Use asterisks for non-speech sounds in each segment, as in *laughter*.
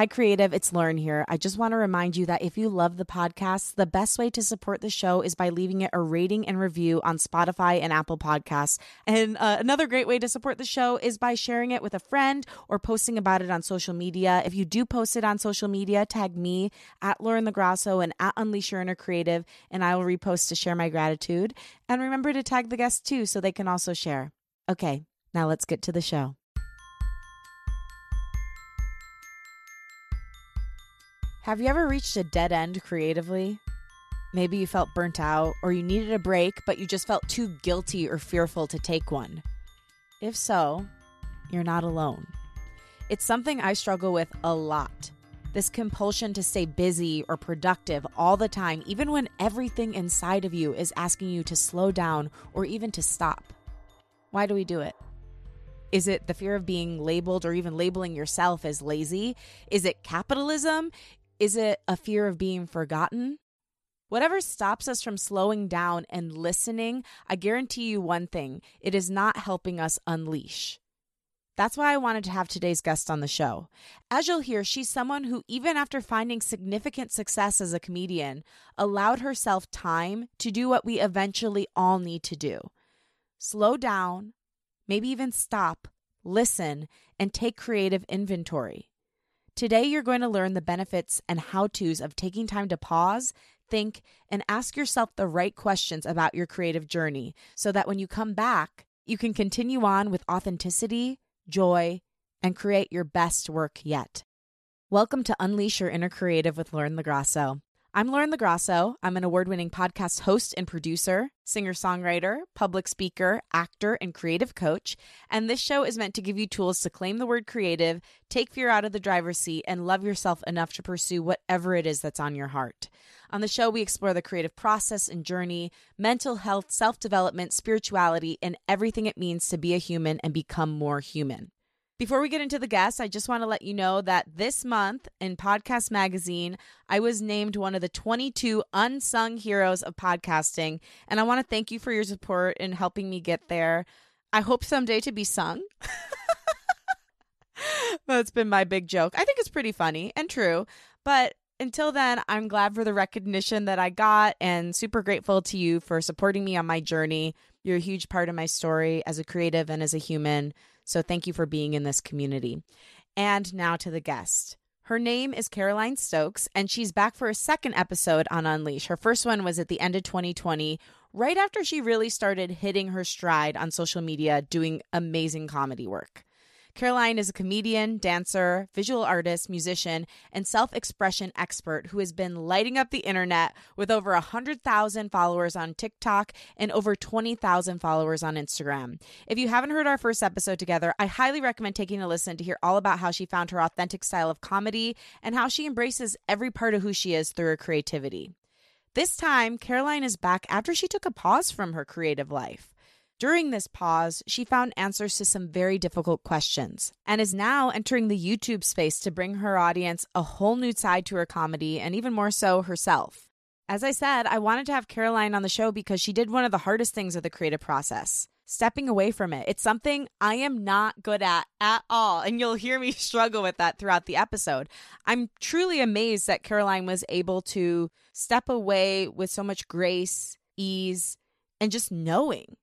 Hi, Creative. It's Lauren here. I just want to remind you that if you love the podcast, the best way to support the show is by leaving it a rating and review on Spotify and Apple Podcasts. And uh, another great way to support the show is by sharing it with a friend or posting about it on social media. If you do post it on social media, tag me at Lauren LoGrasso and at Unleash Your Inner Creative, and I will repost to share my gratitude. And remember to tag the guests too so they can also share. Okay, now let's get to the show. Have you ever reached a dead end creatively? Maybe you felt burnt out, or you needed a break, but you just felt too guilty or fearful to take one. If so, you're not alone. It's something I struggle with a lot. This compulsion to stay busy or productive all the time, even when everything inside of you is asking you to slow down or even to stop. Why do we do it? Is it the fear of being labeled or even labeling yourself as lazy? Is it capitalism? Is it a fear of being forgotten? Whatever stops us from slowing down and listening, I guarantee you one thing it is not helping us unleash. That's why I wanted to have today's guest on the show. As you'll hear, she's someone who, even after finding significant success as a comedian, allowed herself time to do what we eventually all need to do slow down, maybe even stop, listen, and take creative inventory. Today, you're going to learn the benefits and how to's of taking time to pause, think, and ask yourself the right questions about your creative journey so that when you come back, you can continue on with authenticity, joy, and create your best work yet. Welcome to Unleash Your Inner Creative with Lauren LoGrasso. I'm Lauren LoGrasso. I'm an award winning podcast host and producer, singer songwriter, public speaker, actor, and creative coach. And this show is meant to give you tools to claim the word creative, take fear out of the driver's seat, and love yourself enough to pursue whatever it is that's on your heart. On the show, we explore the creative process and journey, mental health, self development, spirituality, and everything it means to be a human and become more human. Before we get into the guests, I just want to let you know that this month in Podcast Magazine, I was named one of the 22 unsung heroes of podcasting. And I want to thank you for your support in helping me get there. I hope someday to be sung. *laughs* That's been my big joke. I think it's pretty funny and true. But until then, I'm glad for the recognition that I got and super grateful to you for supporting me on my journey. You're a huge part of my story as a creative and as a human. So thank you for being in this community. And now to the guest. Her name is Caroline Stokes, and she's back for a second episode on Unleash. Her first one was at the end of 2020, right after she really started hitting her stride on social media, doing amazing comedy work. Caroline is a comedian, dancer, visual artist, musician, and self expression expert who has been lighting up the internet with over 100,000 followers on TikTok and over 20,000 followers on Instagram. If you haven't heard our first episode together, I highly recommend taking a listen to hear all about how she found her authentic style of comedy and how she embraces every part of who she is through her creativity. This time, Caroline is back after she took a pause from her creative life. During this pause, she found answers to some very difficult questions and is now entering the YouTube space to bring her audience a whole new side to her comedy and even more so herself. As I said, I wanted to have Caroline on the show because she did one of the hardest things of the creative process stepping away from it. It's something I am not good at at all. And you'll hear me *laughs* struggle with that throughout the episode. I'm truly amazed that Caroline was able to step away with so much grace, ease, and just knowing.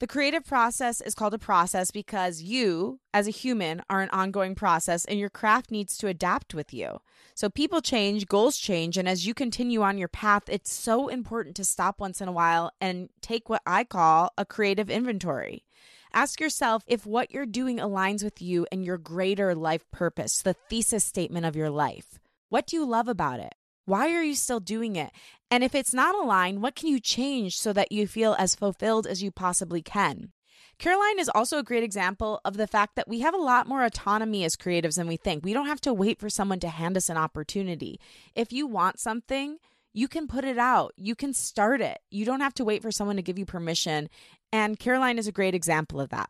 The creative process is called a process because you, as a human, are an ongoing process and your craft needs to adapt with you. So people change, goals change, and as you continue on your path, it's so important to stop once in a while and take what I call a creative inventory. Ask yourself if what you're doing aligns with you and your greater life purpose, the thesis statement of your life. What do you love about it? Why are you still doing it? And if it's not aligned, what can you change so that you feel as fulfilled as you possibly can? Caroline is also a great example of the fact that we have a lot more autonomy as creatives than we think. We don't have to wait for someone to hand us an opportunity. If you want something, you can put it out. You can start it. You don't have to wait for someone to give you permission. And Caroline is a great example of that.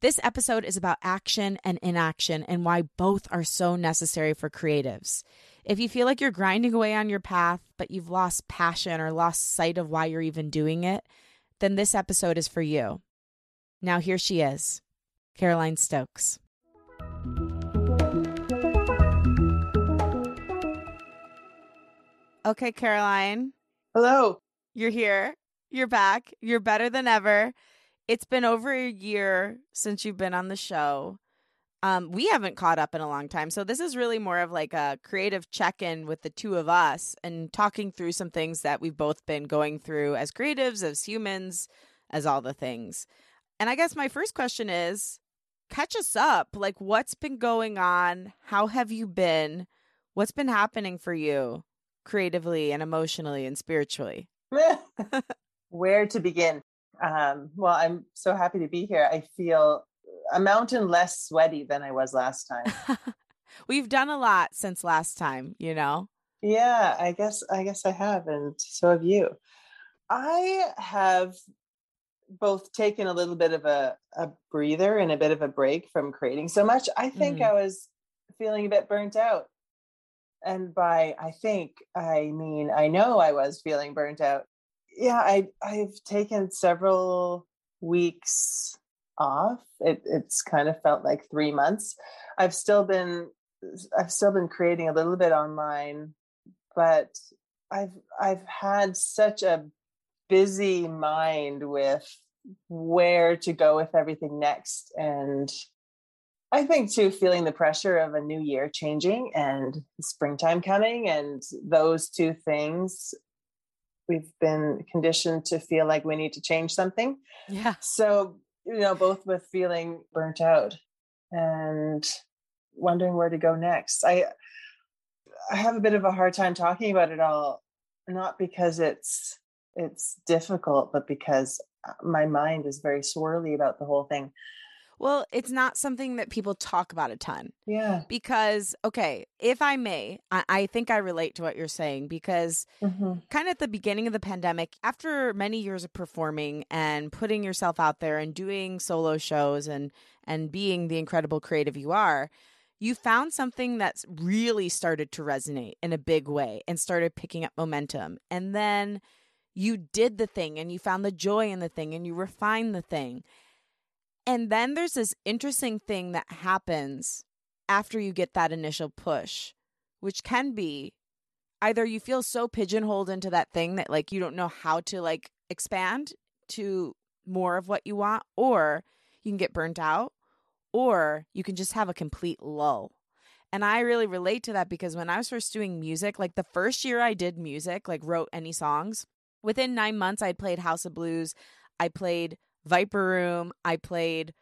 This episode is about action and inaction and why both are so necessary for creatives. If you feel like you're grinding away on your path, but you've lost passion or lost sight of why you're even doing it, then this episode is for you. Now, here she is. Caroline Stokes. Okay, Caroline. Hello. You're here. You're back. You're better than ever. It's been over a year since you've been on the show. Um, we haven't caught up in a long time. So this is really more of like a creative check-in with the two of us and talking through some things that we've both been going through as creatives, as humans, as all the things. And I guess my first question is catch us up. Like what's been going on? How have you been? What's been happening for you creatively and emotionally and spiritually? *laughs* Where to begin? Um, well, I'm so happy to be here. I feel a mountain less sweaty than I was last time. *laughs* We've done a lot since last time, you know. Yeah, I guess I guess I have and so have you. I have both taken a little bit of a, a breather and a bit of a break from creating so much. I think mm. I was feeling a bit burnt out. And by I think I mean I know I was feeling burnt out. Yeah, I I've taken several weeks off. It, it's kind of felt like three months. I've still been I've still been creating a little bit online, but I've I've had such a busy mind with where to go with everything next and I think too feeling the pressure of a new year changing and springtime coming and those two things we've been conditioned to feel like we need to change something. Yeah. So you know, both with feeling burnt out and wondering where to go next. I I have a bit of a hard time talking about it all, not because it's it's difficult, but because uh, my mind is very swirly about the whole thing. Well, it's not something that people talk about a ton. Yeah. Because, okay, if I may, I, I think I relate to what you're saying because mm-hmm. kind of at the beginning of the pandemic, after many years of performing and putting yourself out there and doing solo shows and and being the incredible creative you are, you found something that's really started to resonate in a big way and started picking up momentum. And then you did the thing and you found the joy in the thing and you refined the thing. And then there's this interesting thing that happens after you get that initial push, which can be either you feel so pigeonholed into that thing that like you don't know how to like expand to more of what you want, or you can get burnt out, or you can just have a complete lull. And I really relate to that because when I was first doing music, like the first year I did music, like wrote any songs, within nine months, I'd played House of Blues. I played Viper Room. I played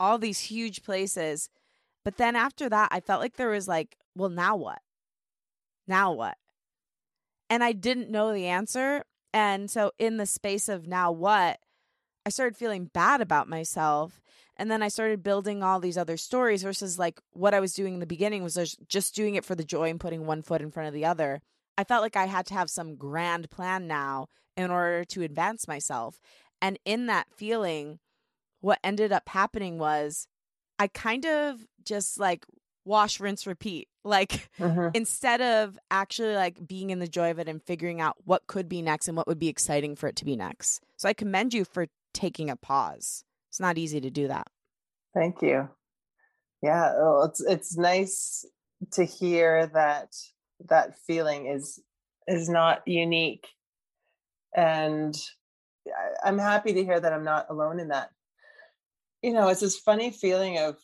all these huge places. But then after that, I felt like there was like, well, now what? Now what? And I didn't know the answer. And so, in the space of now what, I started feeling bad about myself. And then I started building all these other stories versus like what I was doing in the beginning was just doing it for the joy and putting one foot in front of the other. I felt like I had to have some grand plan now in order to advance myself. And in that feeling, what ended up happening was I kind of just like wash, rinse, repeat. *laughs* Like mm-hmm. instead of actually like being in the joy of it and figuring out what could be next and what would be exciting for it to be next. So I commend you for taking a pause. It's not easy to do that. Thank you. Yeah, well, it's it's nice to hear that that feeling is is not unique and I'm happy to hear that I'm not alone in that. You know, it's this funny feeling of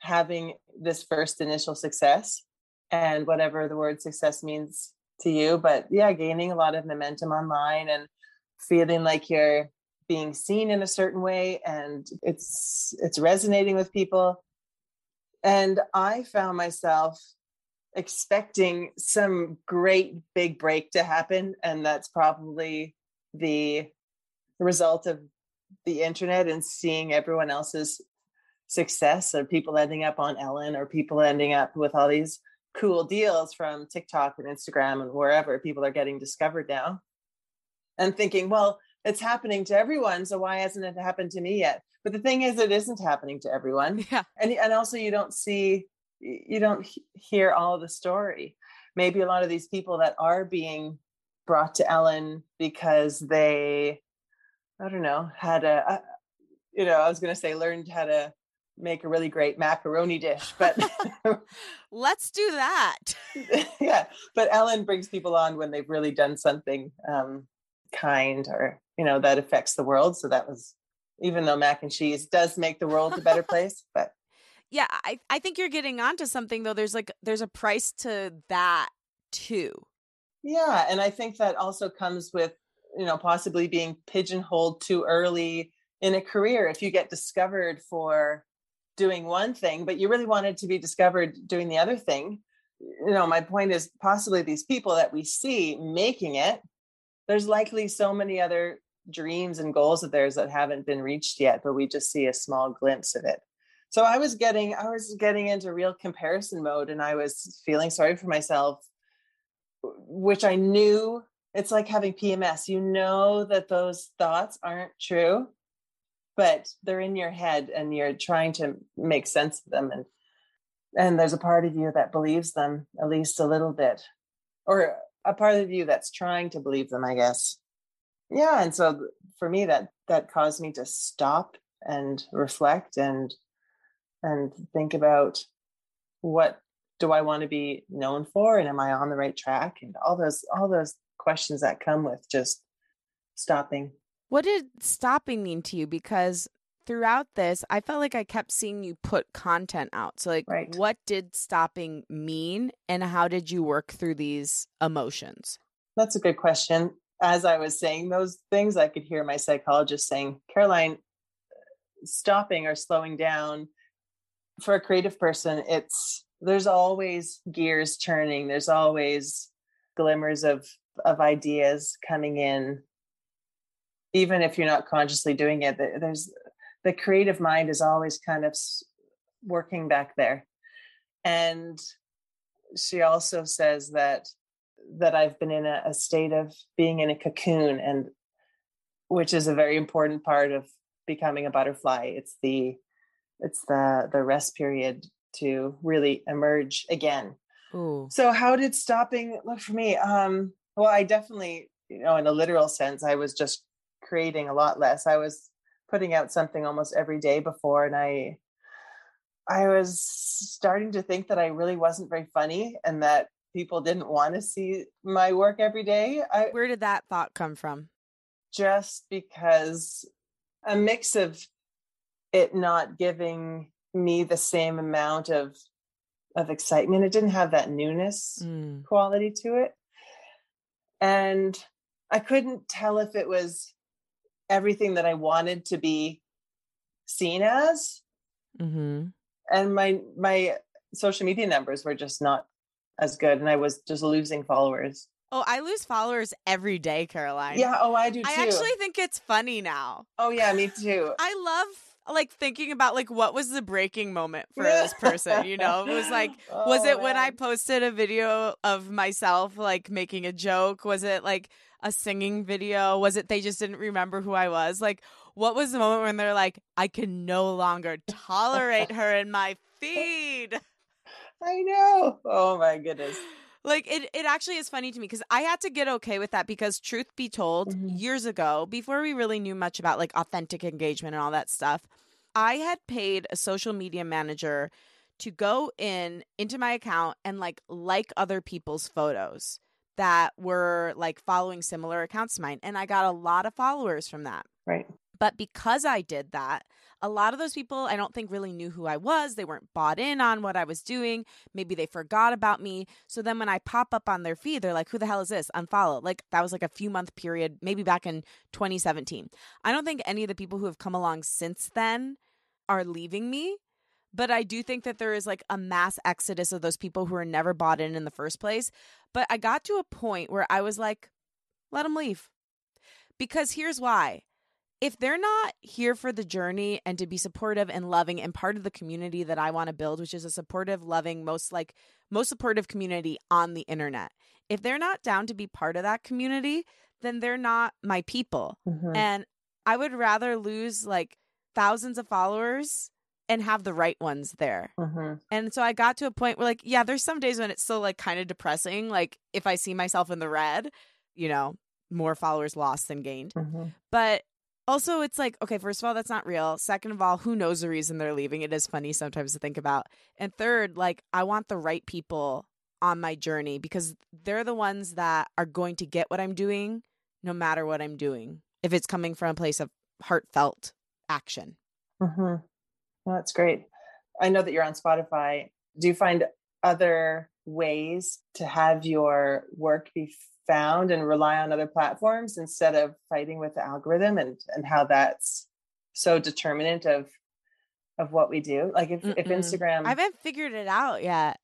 having this first initial success and whatever the word success means to you. But yeah, gaining a lot of momentum online and feeling like you're being seen in a certain way and it's it's resonating with people. And I found myself expecting some great big break to happen. And that's probably the result of the internet and seeing everyone else's success or people ending up on Ellen or people ending up with all these cool deals from TikTok and Instagram and wherever people are getting discovered now. And thinking, well, it's happening to everyone, so why hasn't it happened to me yet? But the thing is, it isn't happening to everyone. Yeah. And and also, you don't see, you don't hear all of the story. Maybe a lot of these people that are being brought to Ellen because they I don't know, had a, you know, I was going to say learned how to make a really great macaroni dish, *laughs* but let's do that. *laughs* yeah, but Ellen brings people on when they've really done something um, kind or you know that affects the world. So that was even though mac and cheese does make the world a better *laughs* place, but yeah, I I think you're getting onto something though. There's like there's a price to that too. Yeah, and I think that also comes with you know possibly being pigeonholed too early in a career if you get discovered for doing one thing but you really wanted to be discovered doing the other thing. You know my point is possibly these people that we see making it there's likely so many other dreams and goals of theirs that haven't been reached yet but we just see a small glimpse of it. So i was getting i was getting into real comparison mode and i was feeling sorry for myself which i knew it's like having pms you know that those thoughts aren't true but they're in your head and you're trying to make sense of them and and there's a part of you that believes them at least a little bit or a part of you that's trying to believe them i guess. Yeah and so for me that that caused me to stop and reflect and and think about what do i want to be known for and am i on the right track and all those all those questions that come with just stopping. What did stopping mean to you? Because throughout this i felt like i kept seeing you put content out. So like right. what did stopping mean and how did you work through these emotions? That's a good question. As I was saying those things, I could hear my psychologist saying, Caroline, stopping or slowing down. For a creative person, it's there's always gears turning, there's always glimmers of of ideas coming in. Even if you're not consciously doing it, there's the creative mind is always kind of working back there. And she also says that that I've been in a, a state of being in a cocoon and which is a very important part of becoming a butterfly. It's the it's the the rest period to really emerge again. Ooh. So how did stopping look for me? Um well I definitely, you know, in a literal sense, I was just creating a lot less. I was putting out something almost every day before and I I was starting to think that I really wasn't very funny and that people didn't want to see my work every day. I, Where did that thought come from? Just because a mix of it not giving me the same amount of of excitement. It didn't have that newness mm. quality to it. And I couldn't tell if it was everything that I wanted to be seen as. Mm-hmm. And my my social media numbers were just not as good and I was just losing followers. Oh, I lose followers every day, Caroline. Yeah, oh, I do too. I actually think it's funny now. Oh yeah, me too. I love like thinking about like what was the breaking moment for this person, you know? It was like *laughs* oh, was it man. when I posted a video of myself like making a joke? Was it like a singing video? Was it they just didn't remember who I was? Like what was the moment when they're like I can no longer tolerate her in my *laughs* feed? I know. Oh my goodness. Like it, it actually is funny to me because I had to get okay with that because truth be told, mm-hmm. years ago, before we really knew much about like authentic engagement and all that stuff, I had paid a social media manager to go in into my account and like like other people's photos that were like following similar accounts to mine. And I got a lot of followers from that. Right. But because I did that, a lot of those people I don't think really knew who I was. They weren't bought in on what I was doing. Maybe they forgot about me. So then when I pop up on their feed, they're like, who the hell is this? Unfollow. Like that was like a few month period, maybe back in 2017. I don't think any of the people who have come along since then are leaving me. But I do think that there is like a mass exodus of those people who are never bought in in the first place. But I got to a point where I was like, let them leave. Because here's why if they're not here for the journey and to be supportive and loving and part of the community that I want to build, which is a supportive, loving, most like most supportive community on the internet. If they're not down to be part of that community, then they're not my people. Mm-hmm. And I would rather lose like thousands of followers and have the right ones there. Mm-hmm. And so I got to a point where like, yeah, there's some days when it's still like kind of depressing. Like if I see myself in the red, you know, more followers lost than gained. Mm-hmm. But Also, it's like, okay, first of all, that's not real. Second of all, who knows the reason they're leaving? It is funny sometimes to think about. And third, like, I want the right people on my journey because they're the ones that are going to get what I'm doing no matter what I'm doing, if it's coming from a place of heartfelt action. Mm-hmm. Well, that's great. I know that you're on Spotify. Do you find other ways to have your work be found and rely on other platforms instead of fighting with the algorithm and and how that's so determinant of of what we do. Like if, if instagram i haven't figured it out yet.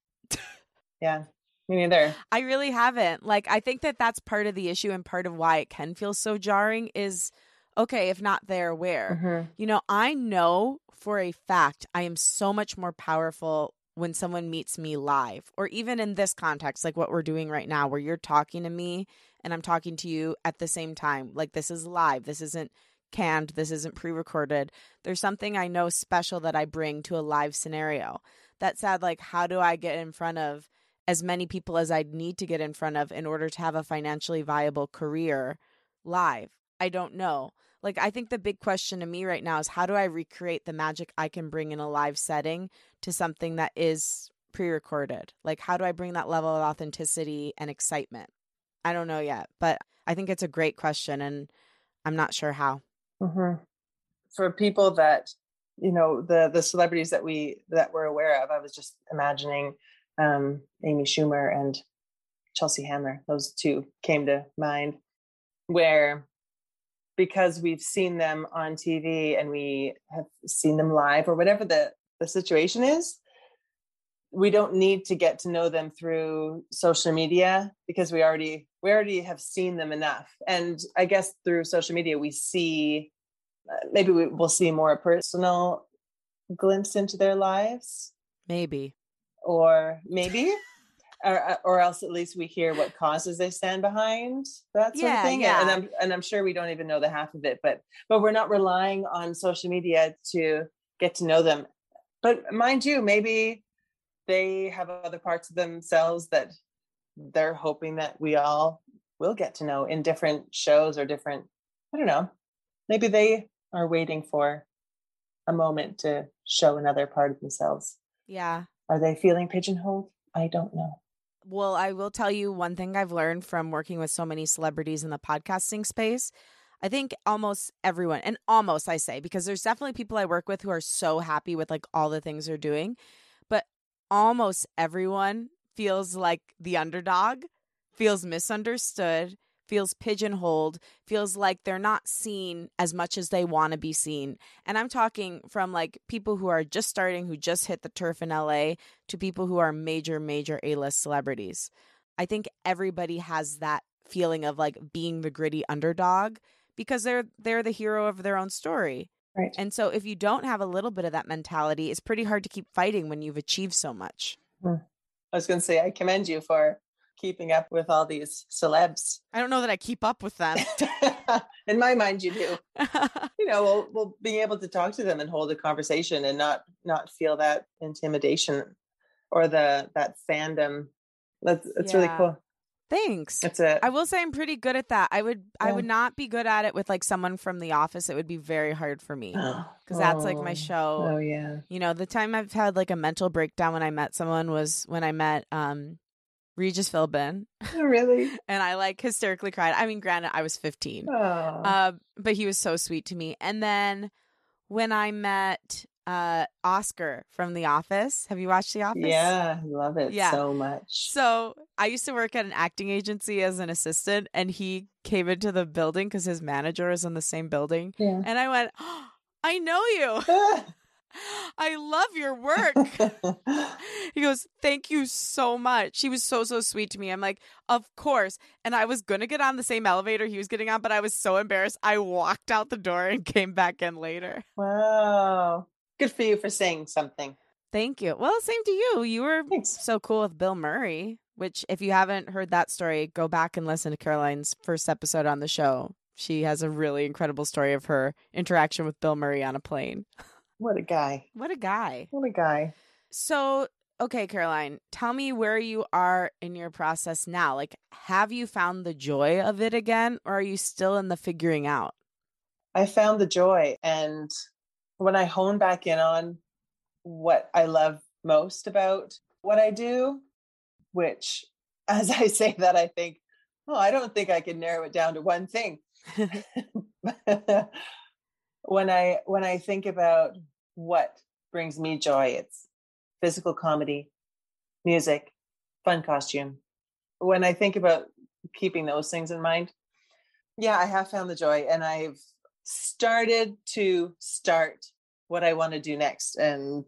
Yeah me neither. I really haven't. Like i think that that's part of the issue and part of why it can feel so jarring is okay if not there where? Mm-hmm. you know i know for a fact i am so much more powerful when someone meets me live or even in this context like what we're doing right now where you're talking to me and I'm talking to you at the same time like this is live this isn't canned this isn't pre-recorded. There's something I know special that I bring to a live scenario. That said like how do I get in front of as many people as I'd need to get in front of in order to have a financially viable career live? I don't know like I think the big question to me right now is how do I recreate the magic I can bring in a live setting to something that is pre-recorded? Like how do I bring that level of authenticity and excitement? I don't know yet, but I think it's a great question and I'm not sure how. Mm-hmm. For people that you know the the celebrities that we that we're aware of, I was just imagining um, Amy Schumer and Chelsea Handler. Those two came to mind, where because we've seen them on TV and we have seen them live or whatever the, the situation is, we don't need to get to know them through social media because we already we already have seen them enough. And I guess through social media we see uh, maybe we, will see more personal glimpse into their lives. Maybe. Or maybe or, uh, or else at least we hear what causes they stand behind that sort yeah, of thing yeah. and i'm and i'm sure we don't even know the half of it but but we're not relying on social media to get to know them. But mind you maybe they have other parts of themselves that they're hoping that we all will get to know in different shows or different i don't know. Maybe they are waiting for a moment to show another part of themselves. Yeah. Are they feeling pigeonholed? I don't know well, I will tell you one thing I've learned from working with so many celebrities in the podcasting space. I think almost everyone, and almost I say, because there's definitely people I work with who are so happy with like all the things they're doing, but almost everyone feels like the underdog, feels misunderstood, feels pigeonholed, feels like they're not seen as much as they want to be seen. And I'm talking from like people who are just starting, who just hit the turf in LA, to people who are major, major A list celebrities. I think everybody has that feeling of like being the gritty underdog because they're they're the hero of their own story. Right. And so if you don't have a little bit of that mentality, it's pretty hard to keep fighting when you've achieved so much. Hmm. I was going to say I commend you for keeping up with all these celebs. I don't know that I keep up with them. *laughs* In my mind, you do. *laughs* you know, we'll, we'll being able to talk to them and hold a conversation and not not feel that intimidation or the that fandom. That's it's yeah. really cool. Thanks. That's it. I will say I'm pretty good at that. I would yeah. I would not be good at it with like someone from the office. It would be very hard for me because oh. that's like my show. Oh yeah. You know, the time I've had like a mental breakdown when I met someone was when I met um Regis Philbin. *laughs* Oh, really? *laughs* and I like hysterically cried. I mean, granted, I was 15, oh. uh, but he was so sweet to me. And then when I met uh, Oscar from The Office, have you watched The Office? Yeah, I love it yeah. so much. So I used to work at an acting agency as an assistant, and he came into the building because his manager is in the same building. Yeah. And I went, oh, *gasps* I know you. *laughs* *laughs* I love your work. *laughs* *laughs* he goes, Thank you so much. He was so, so sweet to me. I'm like, Of course. And I was going to get on the same elevator he was getting on, but I was so embarrassed. I walked out the door and came back in later. Wow. Good for you for saying something. Thank you. Well, same to you. You were Thanks. so cool with Bill Murray, which, if you haven't heard that story, go back and listen to Caroline's first episode on the show. She has a really incredible story of her interaction with Bill Murray on a plane. What a guy. What a guy. What a guy. So, okay, Caroline, tell me where you are in your process now. Like, have you found the joy of it again, or are you still in the figuring out? I found the joy. And when I hone back in on what I love most about what I do, which *laughs* as I say that, I think, oh, I don't think I can narrow it down to one thing. *laughs* *laughs* when I when I think about what brings me joy, it's physical comedy, music, fun costume. When I think about keeping those things in mind, yeah, I have found the joy and I've started to start what I want to do next. And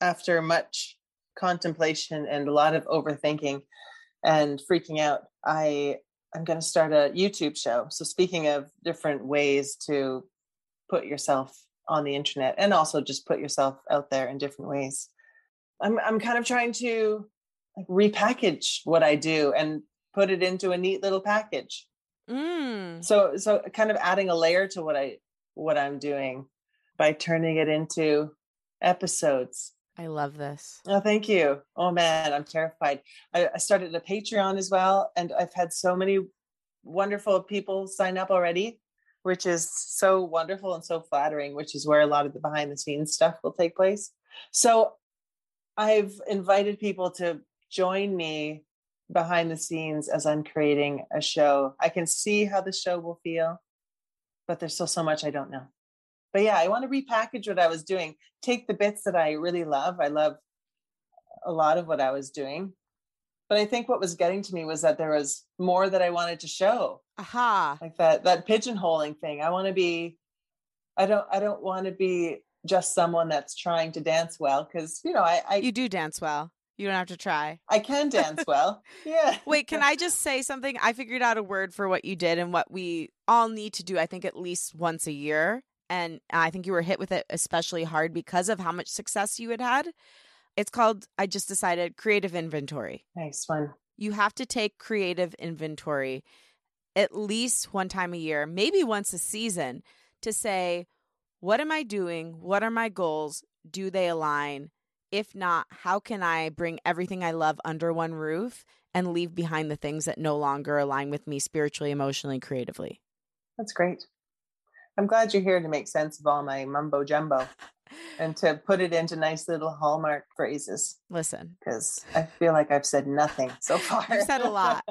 after much contemplation and a lot of overthinking and freaking out, I I'm going to start a YouTube show. So speaking of different ways to put yourself on the internet and also just put yourself out there in different ways. I'm I'm kind of trying to like repackage what I do and put it into a neat little package. Mm. So so kind of adding a layer to what I what I'm doing by turning it into episodes. I love this. Oh, thank you. Oh man, I'm terrified. I, I started a Patreon as well, and I've had so many wonderful people sign up already, which is so wonderful and so flattering, which is where a lot of the behind the scenes stuff will take place. So I've invited people to join me behind the scenes as I'm creating a show. I can see how the show will feel, but there's still so much I don't know. But yeah, I want to repackage what I was doing, take the bits that I really love. I love a lot of what I was doing. But I think what was getting to me was that there was more that I wanted to show. Aha. Like that that pigeonholing thing. I want to be I don't I don't want to be just someone that's trying to dance well because you know I, I you do dance well you don't have to try. I can dance well. *laughs* Yeah. Wait, can I just say something? I figured out a word for what you did and what we all need to do, I think, at least once a year. And I think you were hit with it especially hard because of how much success you had had. It's called, I just decided, creative inventory. Nice one. You have to take creative inventory at least one time a year, maybe once a season, to say, what am I doing? What are my goals? Do they align? If not, how can I bring everything I love under one roof and leave behind the things that no longer align with me spiritually, emotionally, creatively? That's great. I'm glad you're here to make sense of all my mumbo jumbo *laughs* and to put it into nice little hallmark phrases. Listen, because I feel like I've said nothing so *laughs* far. You've said a lot.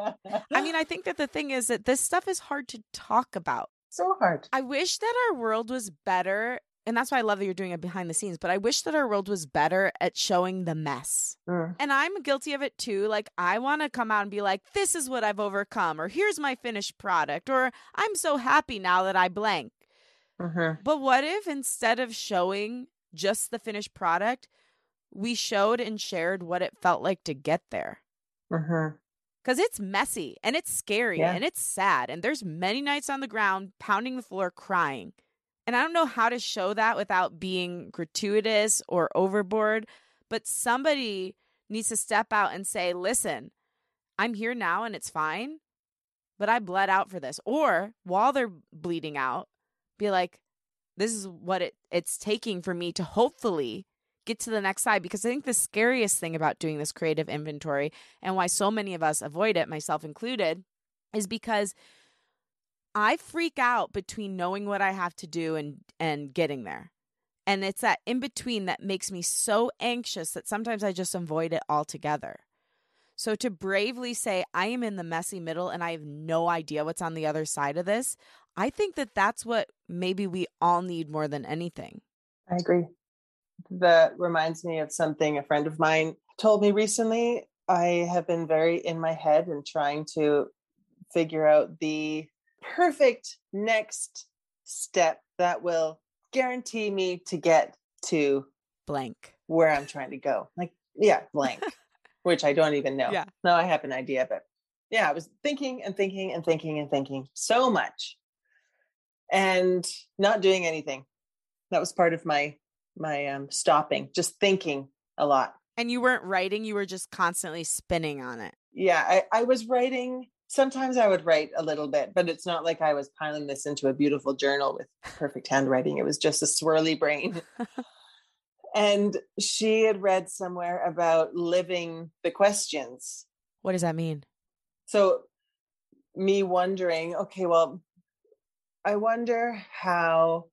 I mean, I *laughs* think that the thing is that this stuff is hard to talk about. So hard. I wish that our world was better and that's why I love that you're doing it behind the scenes. But I wish that our world was better at showing the mess. Mm. And I'm guilty of it too. Like, I want to come out and be like, this is what I've overcome, or here's my finished product, or I'm so happy now that I blank. Mm-hmm. But what if instead of showing just the finished product, we showed and shared what it felt like to get there? Mm-hmm because it's messy and it's scary yeah. and it's sad and there's many nights on the ground pounding the floor crying and I don't know how to show that without being gratuitous or overboard, but somebody needs to step out and say, listen, I'm here now and it's fine, but I bled out for this. Or while they're bleeding out, be like, this is what it, it's taking for me to hopefully get to the next side. Because I think the scariest thing about doing this creative inventory and why so many of us avoid it, myself included, is because I freak out between knowing what I have to do and and getting there. And it's that in between that makes me so anxious that sometimes I just avoid it altogether. So to bravely say I am in the messy middle and I have no idea what's on the other side of this, I think that that's what maybe we all need more than anything. I agree. That reminds me of something a friend of mine told me recently. I have been very in my head and trying to figure out the perfect next step that will guarantee me to get to blank where I'm trying to go. Like, yeah, blank, *laughs* which I don't even know. Yeah. No, I have an idea, but yeah, I was thinking and thinking and thinking and thinking so much and not doing anything. That was part of my my um stopping, just thinking a lot. And you weren't writing, you were just constantly spinning on it. Yeah, I, I was writing sometimes I would write a little bit, but it's not like I was piling this into a beautiful journal with perfect handwriting. It was just a swirly brain. *laughs* and she had read somewhere about living the questions. What does that mean? So, me wondering, okay, well, I wonder how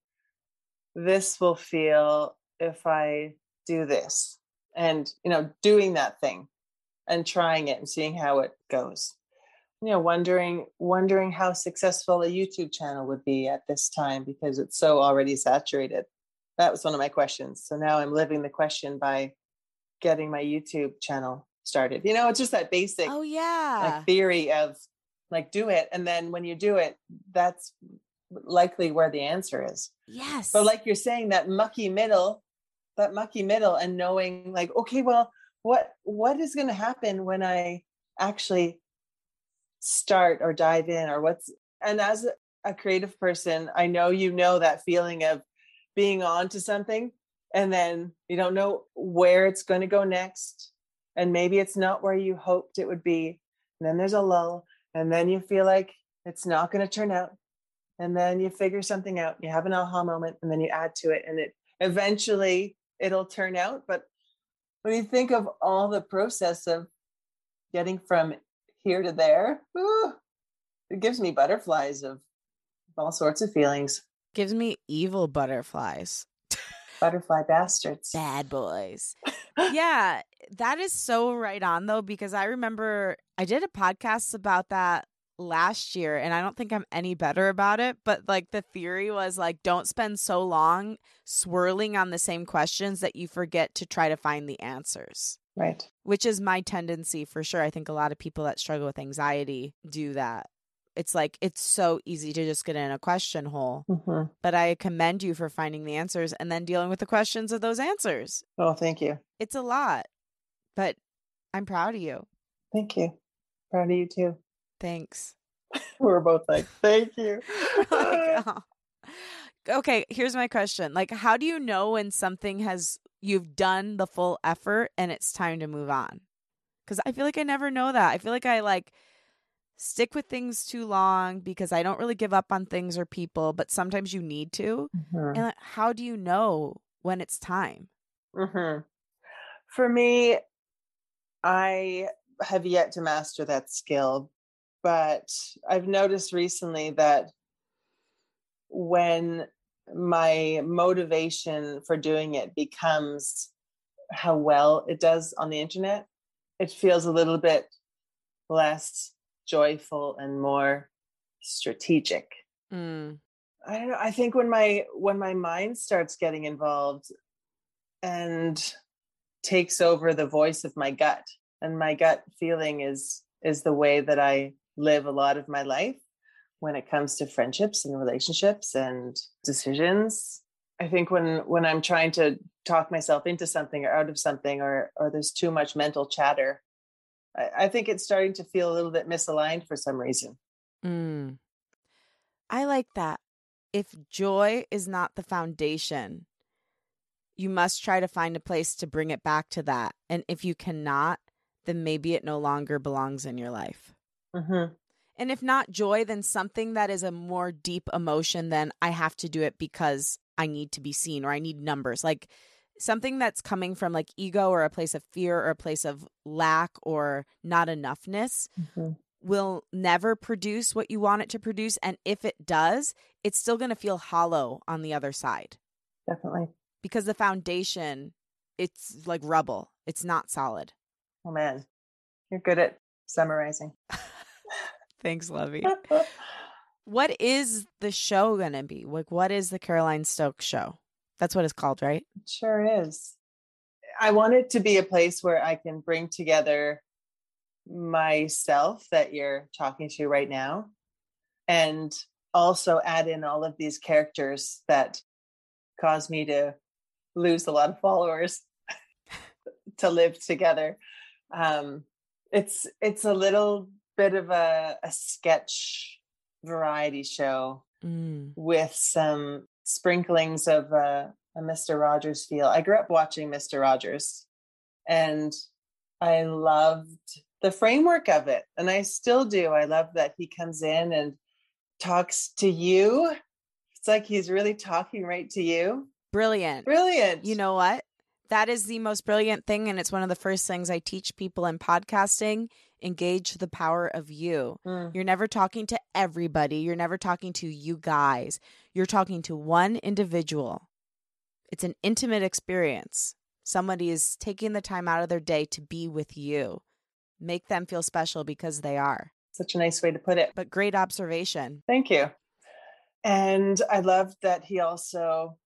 this will feel if I do this and, you know, doing that thing and trying it and seeing how it goes. You know, wondering wondering how successful a YouTube channel would be at this time because it's so already saturated. That was one of my questions. So now I'm living the question by getting my YouTube channel started. You know, it's just that basic oh yeah like theory of like do it and then when you do it that's likely where the answer is. yes. But like you're saying that mucky middle that mucky middle and knowing like okay well what what is going to happen when I actually start or dive in or what's and as a creative person I know you know that feeling of being on to something and then you don't know where it's going to go next and maybe it's not where you hoped it would be. And then there's a lull and then you feel like it's not going to turn out and then you figure something out you have an aha moment and then you add to it and it eventually it'll turn out but when you think of all the process of getting from here to there it gives me butterflies of all sorts of feelings. Gives me evil butterflies. Butterfly *laughs* bastards. Bad boys. *laughs* Yeah that is so right on though because i remember i did a podcast about that last year and i don't think i'm any better about it but like the theory was like don't spend so long swirling on the same questions that you forget to try to find the answers. Right. Which is my tendency for sure. I think a lot of people that struggle with anxiety do that. It's like it's so easy to just get in a question hole. Mhm. but i commend you for finding the answers and then dealing with the questions of those answers. Oh thank you. It's a lot, but I'm proud of you. thank you. Proud of you too Thanks. *laughs* we're both like thank you *laughs* Like, oh. *laughs* Okay, here's my question. Like how do you know when something has you've done the full effort and it's time to move on? Cuz I feel like I never know that. I feel like I like stick with things too long because I don't really give up on things or people, but sometimes you need to. Mhm. And how do you know when it's time? hmm For me, I have yet to master that skill, but I've noticed recently that when my motivation for doing it becomes how well it does on the internet, it feels a little bit less joyful and more strategic. Mm. I don't know. I think when my when my mind starts getting involved and takes over the voice of my gut, and my gut feeling is is the way that I live a lot of my life when it comes to friendships and relationships and decisions. I think when when I'm trying to talk myself into something or out of something or or there's too much mental chatter, I, I think it's starting to feel a little bit misaligned for some reason. Mm. I like that. If joy is not the foundation, you must try to find a place to bring it back to that. And if you cannot, then maybe it no longer belongs in your life. Hmm And if not joy, then something that is a more deep emotion than I have to do it because I need to be seen or I need numbers. Like something that's coming from like ego or a place of fear or a place of lack or not enoughness hmm will never produce what you want it to produce. And if it does, it's still going to feel hollow on the other side Definitely. because the foundation, it's like rubble, it's not solid. Oh man, you're good at summarizing. *laughs* Thanks, Lovey. *laughs* what is the show going to be? Like, what is the Caroline Stokes show? That's what it's called, right? It sure is. I want it to be a place where I can bring together myself that you're talking to right now and also add in all of these characters that cause me to lose a lot of followers *laughs* to live together. Um, it's it's a little bit of a, a sketch variety show Mm. with some sprinklings of uh, a Mr. Rogers feel. I grew up watching Mr. Rogers and I loved the framework of it. And I still do. I love that he comes in and talks to you. It's like he's really talking right to you. Brilliant. Brilliant. You know what? That is the most brilliant thing. And it's one of the first things I teach people in podcasting engage the power of you. Mm. You're never talking to everybody, you're never talking to you guys. You're talking to one individual. It's an intimate experience. Somebody is taking the time out of their day to be with you. Make them feel special because they are. Such a nice way to put it. But great observation. Thank you. And I loved that he also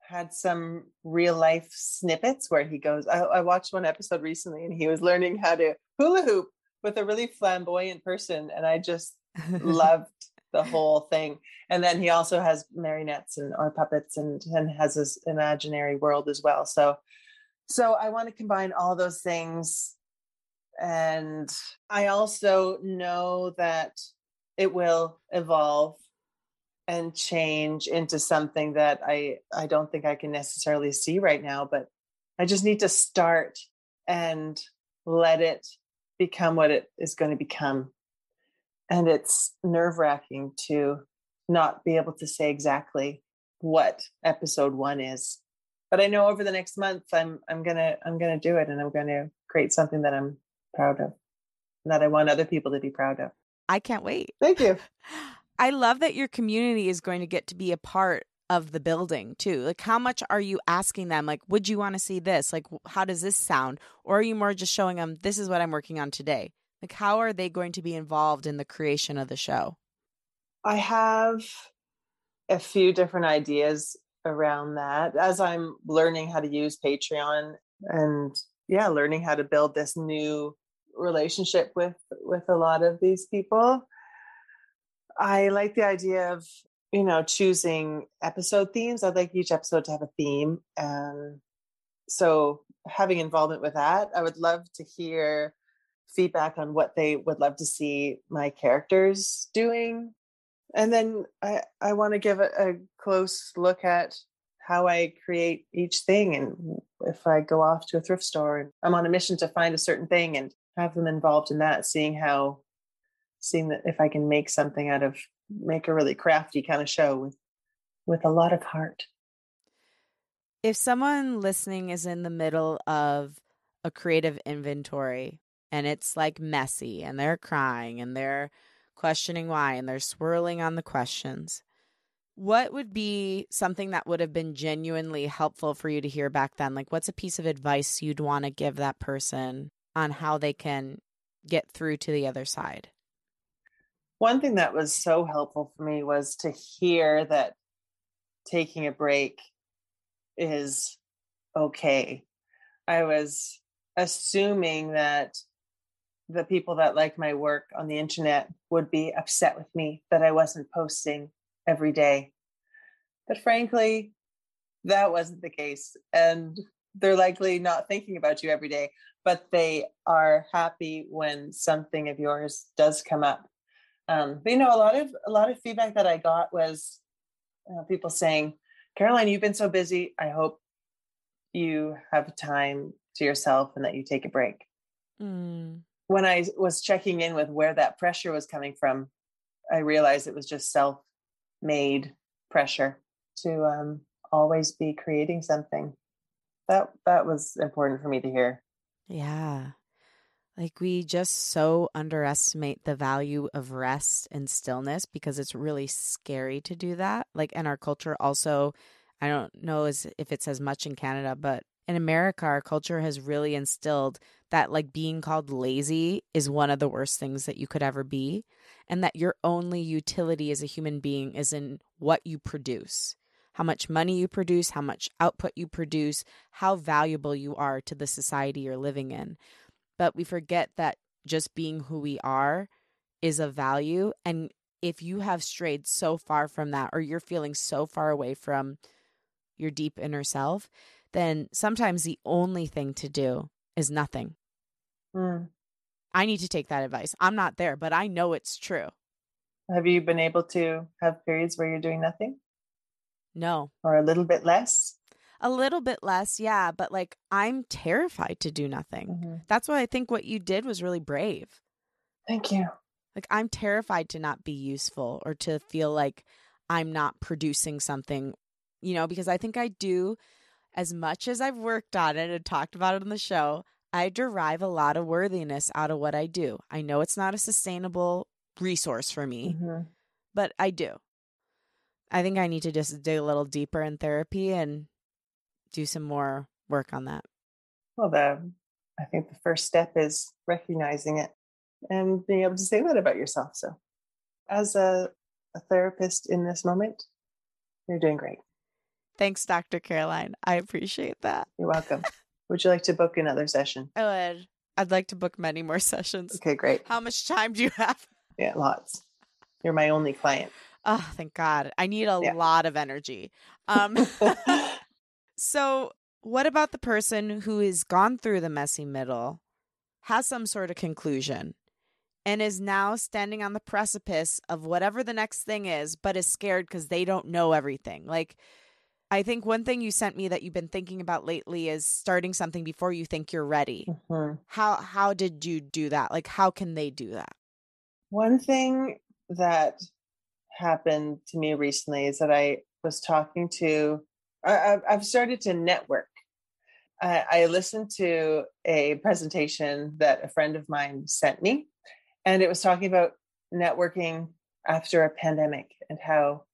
had some real life snippets where he goes. I, I watched one episode recently and he was learning how to hula hoop with a really flamboyant person. And I just *laughs* loved the whole thing. And then he also has marionettes and or puppets and, and has this imaginary world as well. So so I want to combine all those things. And I also know that it will evolve and change into something that I I don't think I can necessarily see right now, but I just need to start and let it become what it is going to become. And it's nerve wracking to not be able to say exactly what episode one is. But I know over the next month I'm I'm gonna I'm gonna do it and I'm gonna create something that I'm proud of. That I want other people to be proud of. I can't wait. Thank you. *laughs* I love that your community is going to get to be a part of the building too. Like, how much are you asking them? Like, would you want to see this? Like, how does this sound? Or are you more just showing them, this is what I'm working on today? Like, how are they going to be involved in the creation of the show? I have a few different ideas around that as I'm learning how to use Patreon and yeah, learning how to build this new relationship with with a lot of these people. I like the idea of, you know, choosing episode themes. I'd like each episode to have a theme. And so having involvement with that, I would love to hear feedback on what they would love to see my characters doing. And then I, I want to give a, a close look at how I create each thing. And if I go off to a thrift store and I'm on a mission to find a certain thing and have them involved in that, seeing how seeing that if I can make something out of make a really crafty kind of show with with a lot of heart. If someone listening is in the middle of a creative inventory and it's like messy and they're crying and they're questioning why and they're swirling on the questions, what would be something that would have been genuinely helpful for you to hear back then? Like, what's a piece of advice you'd want to give that person on how they can get through to the other side? One thing that was so helpful for me was to hear that taking a break is okay. I was assuming that the people that like my work on the internet would be upset with me that I wasn't posting every day. But frankly, that wasn't the case. And they're likely not thinking about you every day, but they are happy when something of yours does come up um, but you know, a lot of a lot of feedback that I got was uh, people saying, "Caroline, you've been so busy. I hope you have time to yourself and that you take a break." Mm. When I was checking in with where that pressure was coming from, I realized it was just self-made pressure to um, always be creating something. That that was important for me to hear. Yeah. Like we just so underestimate the value of rest and stillness because it's really scary to do that. Like in our culture also, I don't know as if it's as much in Canada, but in America our culture has really instilled that like being called lazy is one of the worst things that you could ever be and that your only utility as a human being is in what you produce. How much money you produce, how much output you produce, how valuable you are to the society you're living in but we forget that just being who we are is a value. And if you have strayed so far from that, or you're feeling so far away from your deep inner self, then sometimes the only thing to do is nothing. Mm. I need to take that advice. I'm not there, but I know it's true. Have you been able to have periods where you're doing nothing? No. Or a little bit less? A little bit less, yeah, but like I'm terrified to do nothing. Mm-hmm. That's why I think what you did was really brave. Thank you. Like I'm terrified to not be useful or to feel like I'm not producing something, you know, because I think I do as much as I've worked on it and talked about it on the show, I derive a lot of worthiness out of what I do. I know it's not a sustainable resource for me, Mhm. but I do. I think I need to just dig a little deeper in therapy and do some more work on that. Well, the I think the first step is recognizing it and being able to say that about yourself. So, as a, a therapist in this moment, you're doing great. Thanks, Dr. Caroline. I appreciate that. You're welcome. Would you like to book another session? I would. I'd like to book many more *laughs* sessions. Okay, great. How much time do you have? Yeah, lots. You're my only client. Oh, thank God. I need a Yeah. lot of energy. *laughs* Um, *laughs* so, what about the person who has gone through the messy middle, has some sort of conclusion, and is now standing on the precipice of whatever the next thing is, but is scared because they don't know everything? Like, I think one thing you sent me that you've been thinking about lately is starting something before you think you're ready. Mhm. How how did you do that? Like how can they do that? One thing that happened to me recently is that I was talking to, I, I've- started to network. I, I listened to a presentation that a friend of mine sent me, and it was talking about networking after a pandemic and how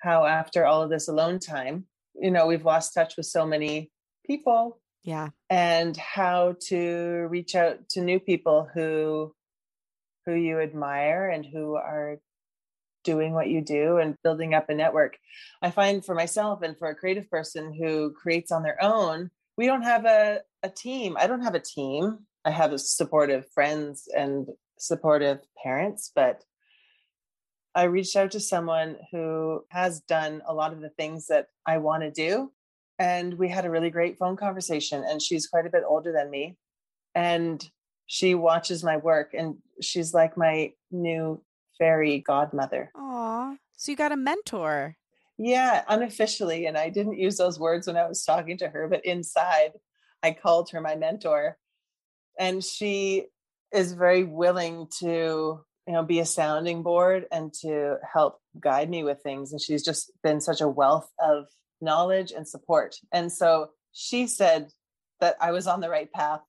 how after all of this alone time, you know, we've lost touch with so many people Yeah. and how to reach out to new people who who you admire and who are doing what you do and building up a network. I find for myself and for a creative person who creates on their own we don't have a, a team. I don't have a team. I have supportive friends and supportive parents but i reached out to someone who has done a lot of the things that i want to do and we had a really great phone conversation and she's quite a bit older than me and she watches my work and she's like my new fairy godmother Aw. So you got a mentor. yeah unofficially and i didn't use those words when i was talking to her but inside i called her my mentor and she is very willing to you know be a sounding board and to help guide me with things and she's just been such a wealth of knowledge and support and so she said that i was on the right path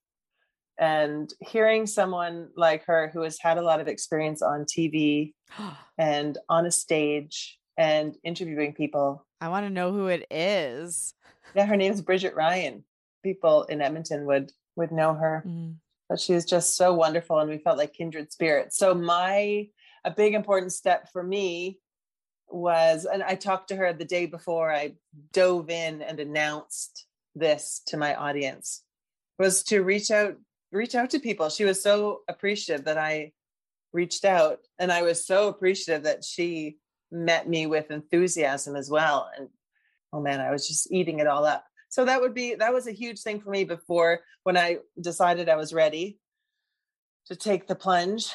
and hearing someone like her who has had a lot of experience on tv *gasps* and on a stage and interviewing people I want to know who it is. yeah her name is bridget ryan people in edmonton would would know her Mm. but she was just so wonderful and we felt like kindred spirits so my a big important step for me was and i talked to her the day before i dove in and announced this to my audience was to reach out reach out to people she was so appreciative that i reached out and i was so appreciative that she met me with enthusiasm as well and oh man i was just eating it all up so that would be that was a huge thing for me before when i decided i was ready to take the plunge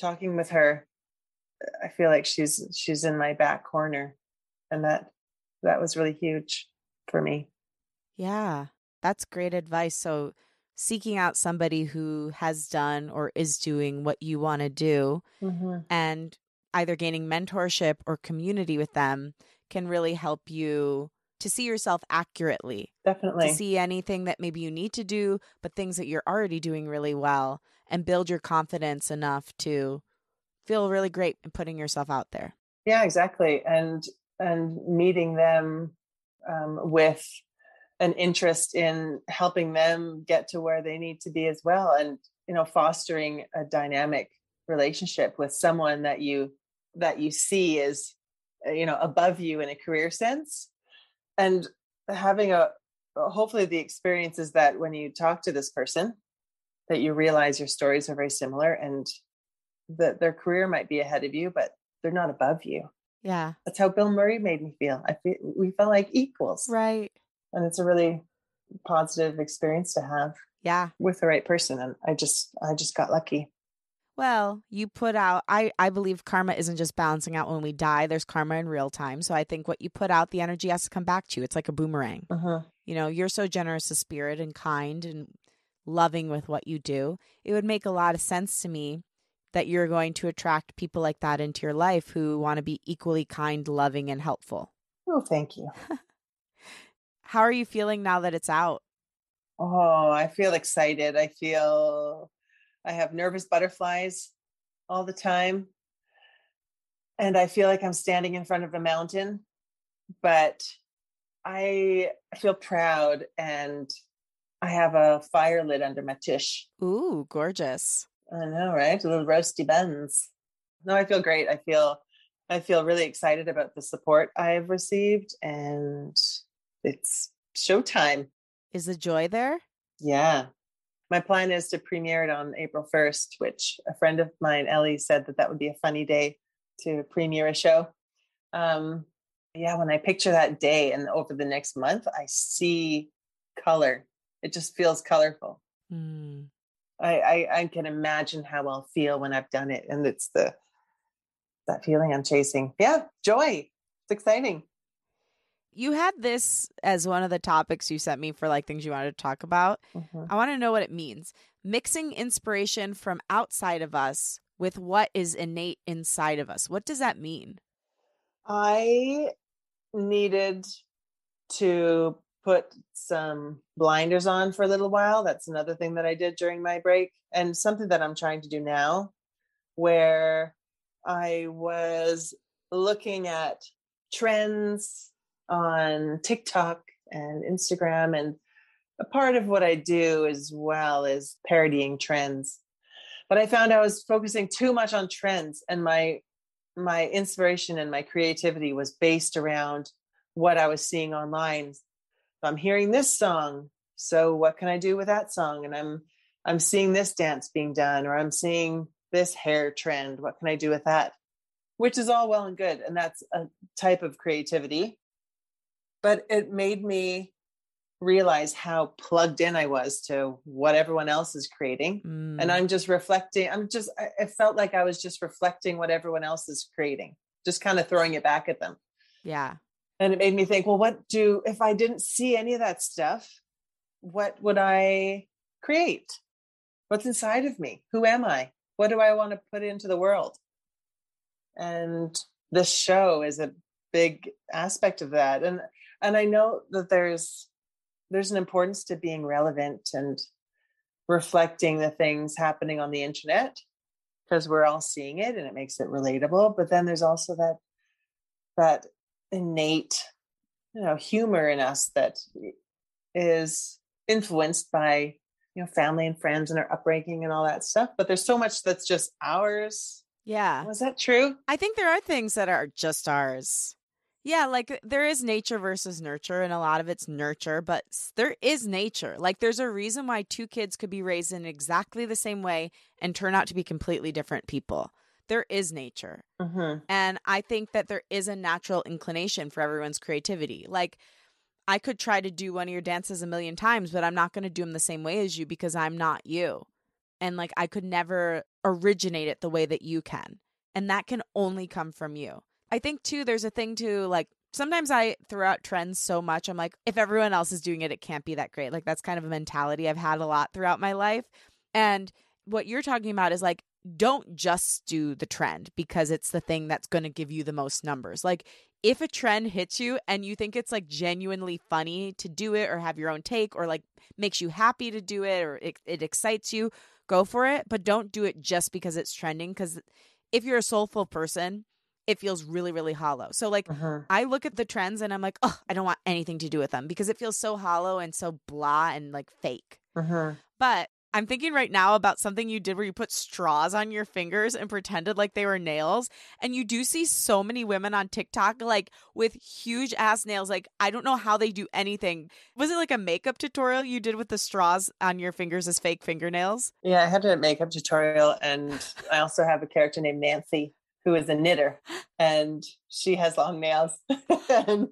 talking with her i feel like she's she's in my back corner and that that was really huge for me Yeah. That's great advice. So seeking out somebody who has done or is doing what you want to do and either gaining mentorship or community with them can really help you to see yourself accurately, definitely to see anything that maybe you need to do, but things that you're already doing really well and build your confidence enough to feel really great in putting yourself out there. yeah exactly and and meeting them um, with an interest in helping them get to where they need to be as well and you know fostering a dynamic relationship with someone that you that you see is uh, you know above you in a career sense and having a hopefully the experience is that when you talk to this person that you realize your stories are very similar and that their career might be ahead of you but they're not above you Yeah. that's how bill murray made me feel i feel we felt like equals Right. And it's a really positive experience to have Yeah. with the right person and i just i just got lucky Well, you put out I I believe karma isn't just balancing out when we die. There's karma in real time. So I think what you put out, the energy has to come back to you. It's like a boomerang. Mhm. You know, you're so generous of spirit and kind and loving with what you do. It would make a lot of sense to me that you're going to attract people like that into your life who want to be equally kind, loving, and helpful. oh thank you *laughs* How are you feeling now that it's out? Oh, I feel excited. I feel I have nervous butterflies all the time. And I feel like I'm standing in front of a mountain, but I feel proud and I have a fire lit under my tish. Ooh, gorgeous. I know, right? A little roasty buns. No, I feel great. I feel I feel really excited about the support I've received and it's showtime. Is the joy there? Yeah. My plan is to premiere it on April 1st, which a friend of mine, Ellie, said that that would be a funny day to premiere a show. Um, yeah, when I picture that day and over the next month, I see color. It just feels colorful. Mm. I, I, I can imagine how I'll feel when I've done it, and it's the that feeling I'm chasing. Yeah, joy. It's exciting you had this as one of the topics you sent me for like things you wanted to talk about. Mm-hmm. I want to know what it means. Mixing inspiration from outside of us with what is innate inside of us. What does that mean? I needed to put some blinders on for a little while. That's another thing that I did during my break, and something that I'm trying to do now, where I was looking at trends on TikTok and Instagram. And a part of what I do as well is parodying trends. But I found I was focusing too much on trends and my my inspiration and my creativity was based around what I was seeing online. I'm hearing this song, so what can I do with that song? And I'm I'm seeing this dance being done, or I'm seeing this hair trend. What can I do with that? Which is all well and good, and that's a type of creativity but it made me realize how plugged in I was to what everyone else is creating. Mm. And I'm just reflecting, I'm just, it felt like I was just reflecting what everyone else is creating, just kind of throwing it back at them. Yeah. And it made me think, well, what do, if I didn't see any of that stuff, what would I create? What's inside of me? Who am I? What do I want to put into the world? And this show is a big aspect of that. And and i know that there's there's an importance to being relevant and reflecting the things happening on the internet because we're all seeing it and it makes it relatable but then there's also that that innate you know humor in us that is influenced by you know family and friends and our upbringing and all that stuff but there's so much that's just ours. Yeah. Was that true? I think there are things that are just ours yeah, like there is nature versus nurture, and a lot of it's nurture, but there is nature. Like there's a reason why two kids could be raised in exactly the same way and turn out to be completely different people. There is nature. Mm-hmm. And I think that there is a natural inclination for everyone's creativity. Like, I could try to do one of your dances a million times, but I'm not going to do them the same way as you because I'm not you. And like, I could never originate it the way that you can. And that can only come from you. I think too, there's a thing to like sometimes I throw out trends so much. I'm like, if everyone else is doing it, it can't be that great. Like that's kind of a mentality I've had a lot throughout my life. And what you're talking about is like, don't just do the trend because it's the thing that's going to give you the most numbers. Like, if a trend hits you and you think it's like genuinely funny to do it or have your own take or like makes you happy to do it or it, it excites you, go for it. But don't do it just because it's trending. Because if you're a soulful person, it feels really, really hollow. So, like, uh-huh. I look at the trends and I'm like, oh, I don't want anything to do with them because it feels so hollow and so blah and like fake. Uh-huh. But I'm thinking right now about something you did where you put straws on your fingers and pretended like they were nails. And you do see so many women on TikTok like with huge ass nails. Like, I don't know how they do anything. Was it like a makeup tutorial you did with the straws on your fingers as fake fingernails? Yeah, I had a makeup tutorial. And I also have a character named Nancy who is a knitter and she has long nails. *laughs* And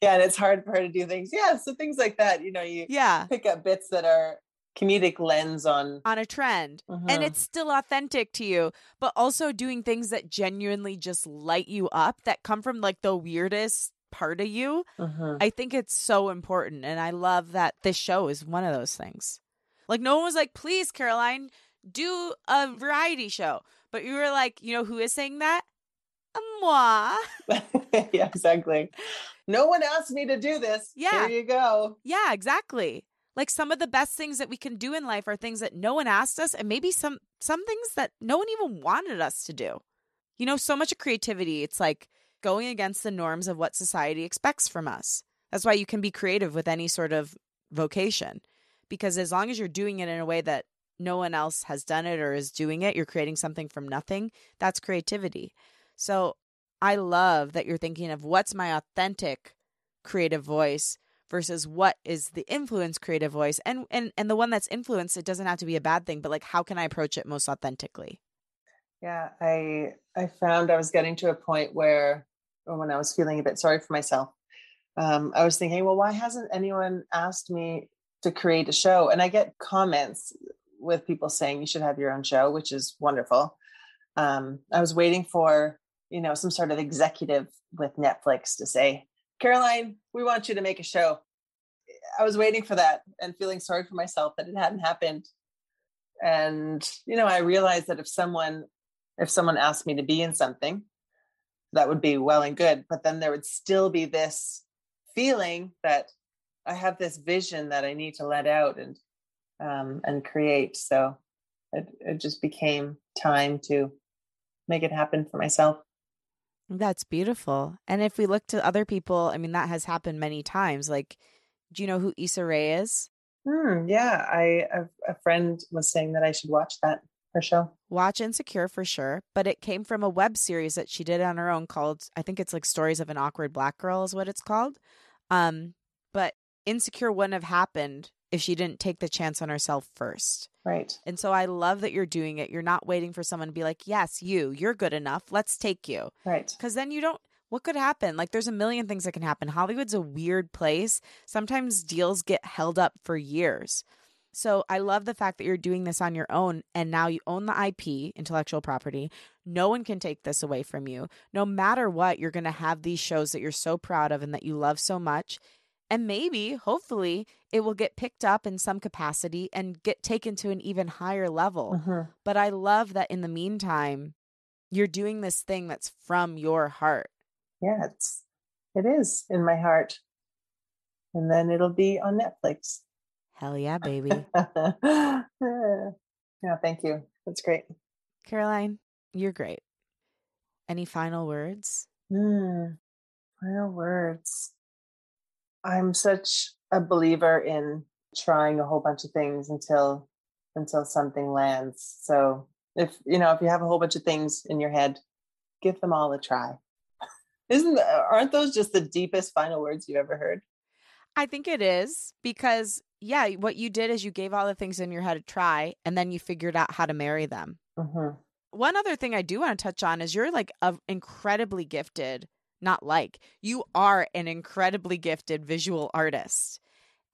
yeah and it's hard for her to do things. Yeah so things like that you know you yeah. pick up bits that are comedic lens on on a trend and uh-huh. it's still authentic to you but also doing things that genuinely just light you up that come from like the weirdest part of you uh-huh. i think it's so important and i love that this show is one of those things. Like no one was like please caroline do a variety show but you were like, you know who is saying that? moi. *laughs* yeah, exactly. No one asked me to do this. Yeah. Here you go. Yeah, exactly. Like some of the best things that we can do in life are things that no one asked us and maybe some some things that no one even wanted us to do. You know, so much of creativity, it's like going against the norms of what society expects from us. That's why you can be creative with any sort of vocation because as long as you're doing it in a way that no one else has done it or is doing it, you're creating something from nothing. That's creativity. So I love that you're thinking of what's my authentic creative voice versus what is the influence creative voice and and and the one that's influenced it doesn't have to be a bad thing but like how can i approach it most authentically yeah i i found i was getting to a point where when i was feeling a bit sorry for myself um, i was thinking well why hasn't anyone asked me to create a show and i get comments with people saying you should have your own show which is wonderful um, i was waiting for you know some sort of executive with netflix to say Caroline, we want you to make a show. I was waiting for that and feeling sorry for myself that it hadn't happened. And, you know, I realized that if someone, if someone asked me to be in something, that would be well and good. But then there would still be this feeling that I have this vision that I need to let out and um, and create. So it, it just became time to make it happen for myself. That's beautiful. And if we look to other people, I mean, that has happened many times. Like, do you know who Issa Rae is? Hmm, yeah, I a, a friend was saying that I should watch that her show. Watch Insecure for sure, but it came from a web series that she did on her own called I think it's like Stories of an Awkward Black Girl is what it's called. Um, but Insecure wouldn't have happened if she didn't take the chance on herself first. Right. And so I love that you're doing it. You're not waiting for someone to be like, "Yes, you. You're good enough. Let's take you." Right. Cuz then you don't what could happen? Like there's a million things that can happen. Hollywood's a weird place. Sometimes deals get held up for years. So I love the fact that you're doing this on your own and now you own the IP, intellectual property. No one can take this away from you. No matter what, you're going to have these shows that you're so proud of and that you love so much. And maybe, hopefully, it will get picked up in some capacity and get taken to an even higher level. Mhm. But I love that in the meantime, you're doing this thing that's from your heart. Yeah, it's it is in my heart. And then it'll be on Netflix. Hell yeah, baby. *laughs* yeah, thank you. That's great. Caroline, you're great. Any final words? Hmm. Final words. I'm such a believer in trying a whole bunch of things until until something lands. So if you know if you have a whole bunch of things in your head, give them all a try. Isn't aren't those just the deepest final words you ever heard? I think it is because, yeah, what you did is you gave all the things in your head a try and then you figured out how to marry them. Mm-hmm. One other thing I do want to touch on is you're like a incredibly gifted, not like, you are an incredibly gifted visual artist.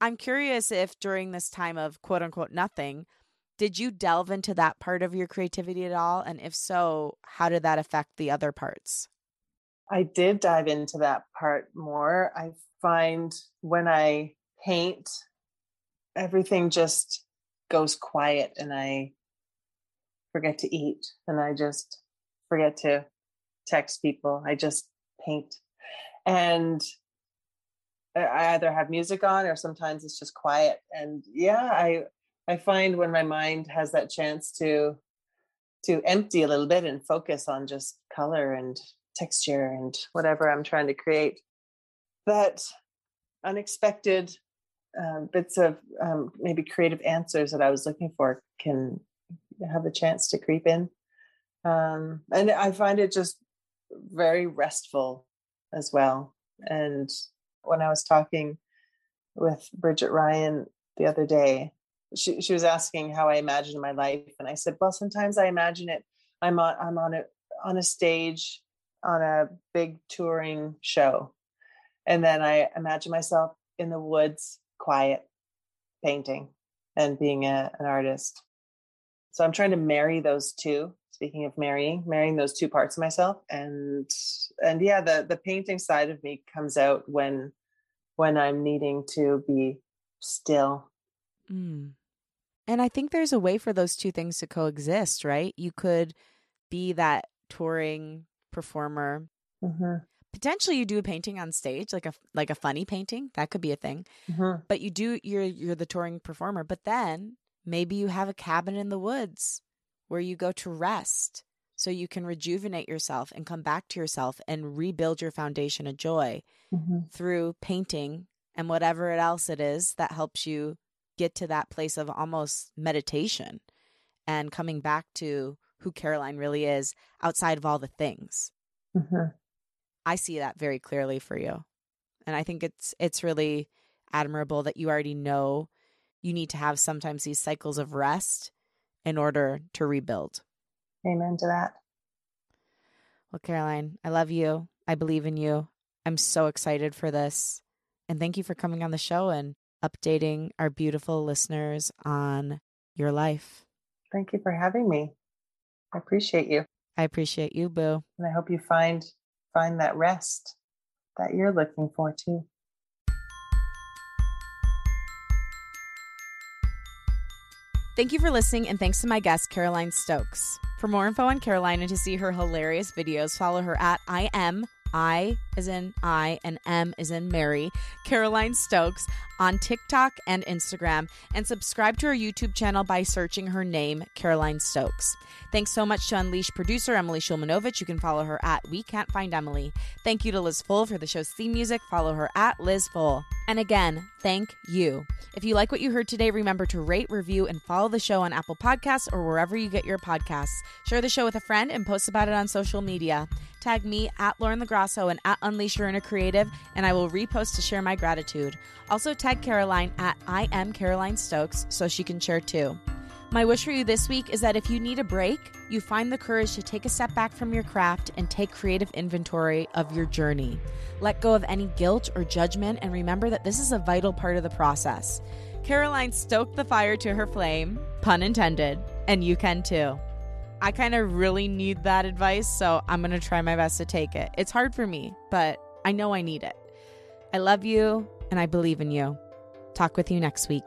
I'm curious if during this time of quote unquote nothing, did you delve into that part of your creativity at all? And if so, how did that affect the other parts? I did dive into that part more. I find when I paint, everything just goes quiet and I forget to eat and I just forget to text people. I just paint. And I either have music on or sometimes it's just quiet. And yeah, I I find when my mind has that chance to to empty a little bit and focus on just color and texture and whatever I'm trying to create, that unexpected um, bits of um, maybe creative answers that I was looking for can have a chance to creep in. Um, and I find it just very restful as well. And when I was talking with Bridget Ryan the other day, she, she was asking how I imagine my life. And I said, well, sometimes I imagine it. I'm on, I'm on a, on a stage on a big touring show. And then I imagine myself in the woods, quiet, painting and being a, an artist. So I'm trying to marry those two. Speaking of marrying, marrying those two parts of myself, and and yeah, the the painting side of me comes out when when I'm needing to be still. Mm. And I think there's a way for those two things to coexist, right? You could be that touring performer. hmm Potentially you do a painting on stage, like a like a funny painting. That could be a thing. hmm But you do you're you're the touring performer. But then maybe you have a cabin in the woods where you go to rest so you can rejuvenate yourself and come back to yourself and rebuild your foundation of joy hmm through painting and whatever else it is that helps you get to that place of almost meditation and coming back to who Caroline really is outside of all the things. hmm I see that very clearly for you. And I think it's it's really admirable that you already know you need to have sometimes these cycles of rest in order to rebuild. Amen to that. Well, Caroline, I love you. I believe in you. I'm so excited for this. And thank you for coming on the show and updating our beautiful listeners on your life. Thank you for having me. I appreciate you. I appreciate you, Boo. And I hope you find find that rest that you're looking for too. Thank you for listening, and thanks to my guest, Caroline Stokes. For more info on Caroline and to see her hilarious videos, follow her at I am I is in I and M is in Mary, Caroline Stokes on TikTok and Instagram, and subscribe to her YouTube channel by searching her name, Caroline Stokes. Thanks so much to Unleash producer Emily Shulmanovich. You can follow her at We Can't Find Emily. Thank you to Liz Full for the show's theme music. Follow her at Liz Full. And again, thank you. If you like what you heard today, remember to rate, review, and follow the show on Apple Podcasts or wherever you get your podcasts. Share the show with a friend and post about it on social media. Tag me at Lauren LoGrasso and at Unleash Your Inner Creative, and I will repost to share my gratitude. Also, tag Caroline at I am Caroline Stokes so she can share too. My wish for you this week is that if you need a break, you find the courage to take a step back from your craft and take creative inventory of your journey. Let go of any guilt or judgment and remember that this is a vital part of the process. Caroline stoked the fire to her flame, pun intended, and you can too. I kind of really need that advice, so I'm going to try my best to take it. It's hard for me, but I know I need it. I love you and I believe in you. Talk with you next week.